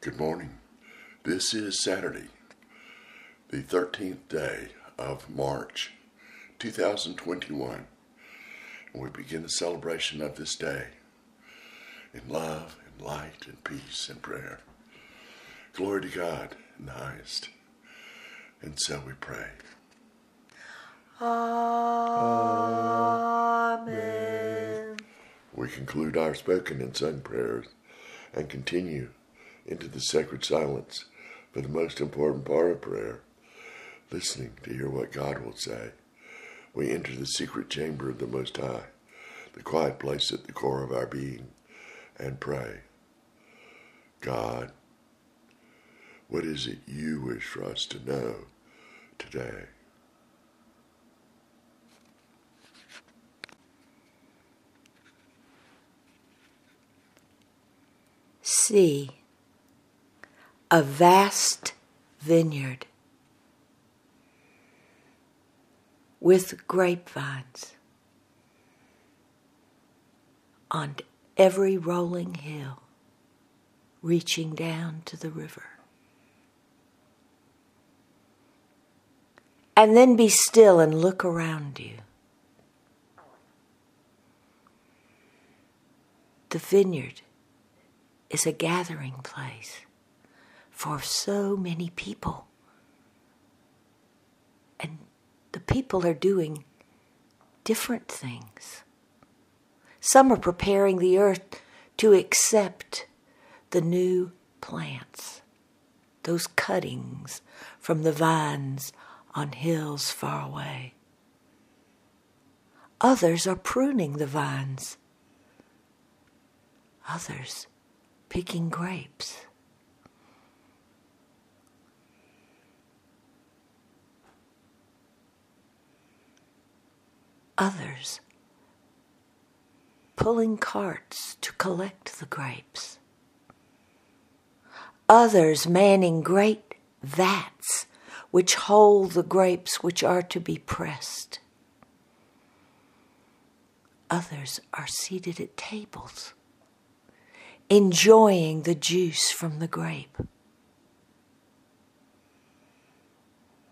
Good morning. This is Saturday, the 13th day of March 2021, and we begin the celebration of this day in love and light and peace and prayer. Glory to God in the highest. And so we pray. Amen. We conclude our spoken and sung prayers and continue into the sacred silence for the most important part of prayer, listening to hear what God will say. We enter the secret chamber of the Most High, the quiet place at the core of our being, and pray. God, what is it you wish for us to know today? See a vast vineyard with grapevines on every rolling hill reaching down to the river. And then be still and look around you. The vineyard is a gathering place for so many people. And the people are doing different things. Some are preparing the earth to accept the new plants, those cuttings from the vines on hills far away. Others are pruning the vines. Others picking grapes. Others pulling carts to collect the grapes. Others manning great vats which hold the grapes which are to be pressed. Others are seated at tables enjoying the juice from the grape,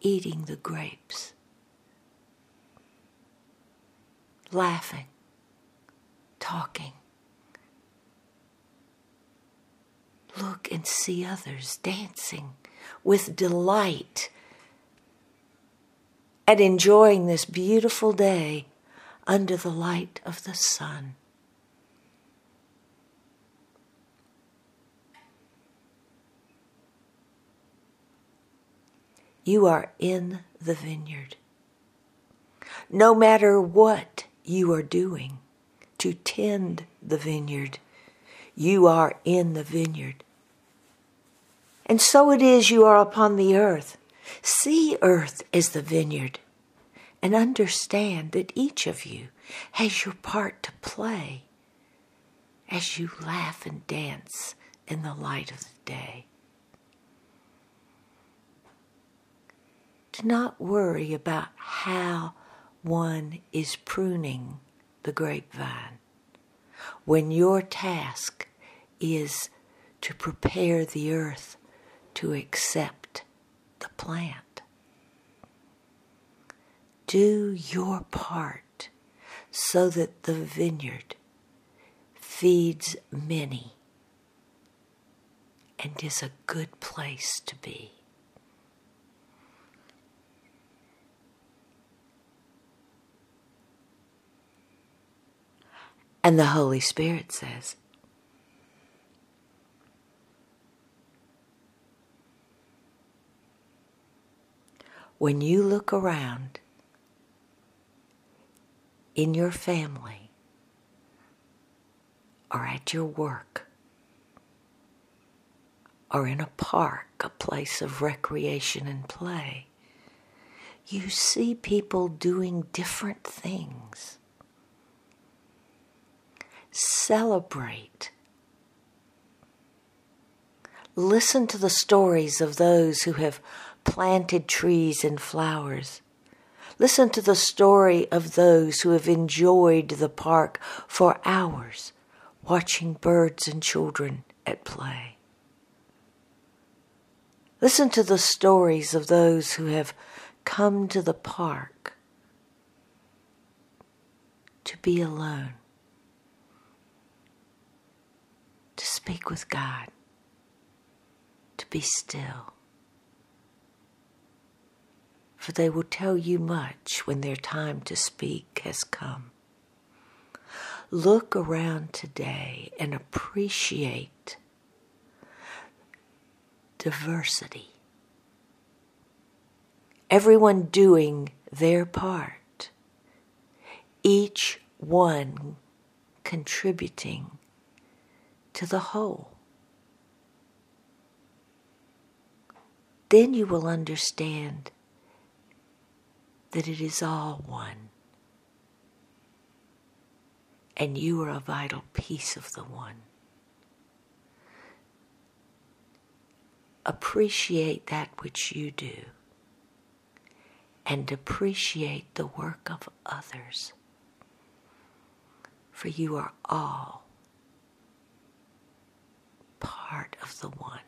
eating the grapes, laughing, talking. Look and see others dancing with delight at enjoying this beautiful day under the light of the sun. You are in the vineyard. No matter what you are doing to tend the vineyard, you are in the vineyard. And so it is you are upon the earth. See earth as the vineyard and understand that each of you has your part to play as you laugh and dance in the light of the day. Do not worry about how one is pruning the grapevine when your task is to prepare the earth to accept the plant. Do your part so that the vineyard feeds many and is a good place to be. And the Holy Spirit says, When you look around in your family or at your work or in a park, a place of recreation and play, you see people doing different things celebrate. Listen to the stories of those who have planted trees and flowers. Listen to the story of those who have enjoyed the park for hours, watching birds and children at play. Listen to the stories of those who have come to the park to be alone, to speak with God, to be still. For they will tell you much when their time to speak has come. Look around today and appreciate diversity. Everyone doing their part, each one contributing to the whole. Then you will understand that it is all one and you are a vital piece of the one. Appreciate that which you do and appreciate the work of others, for you are all part of the one.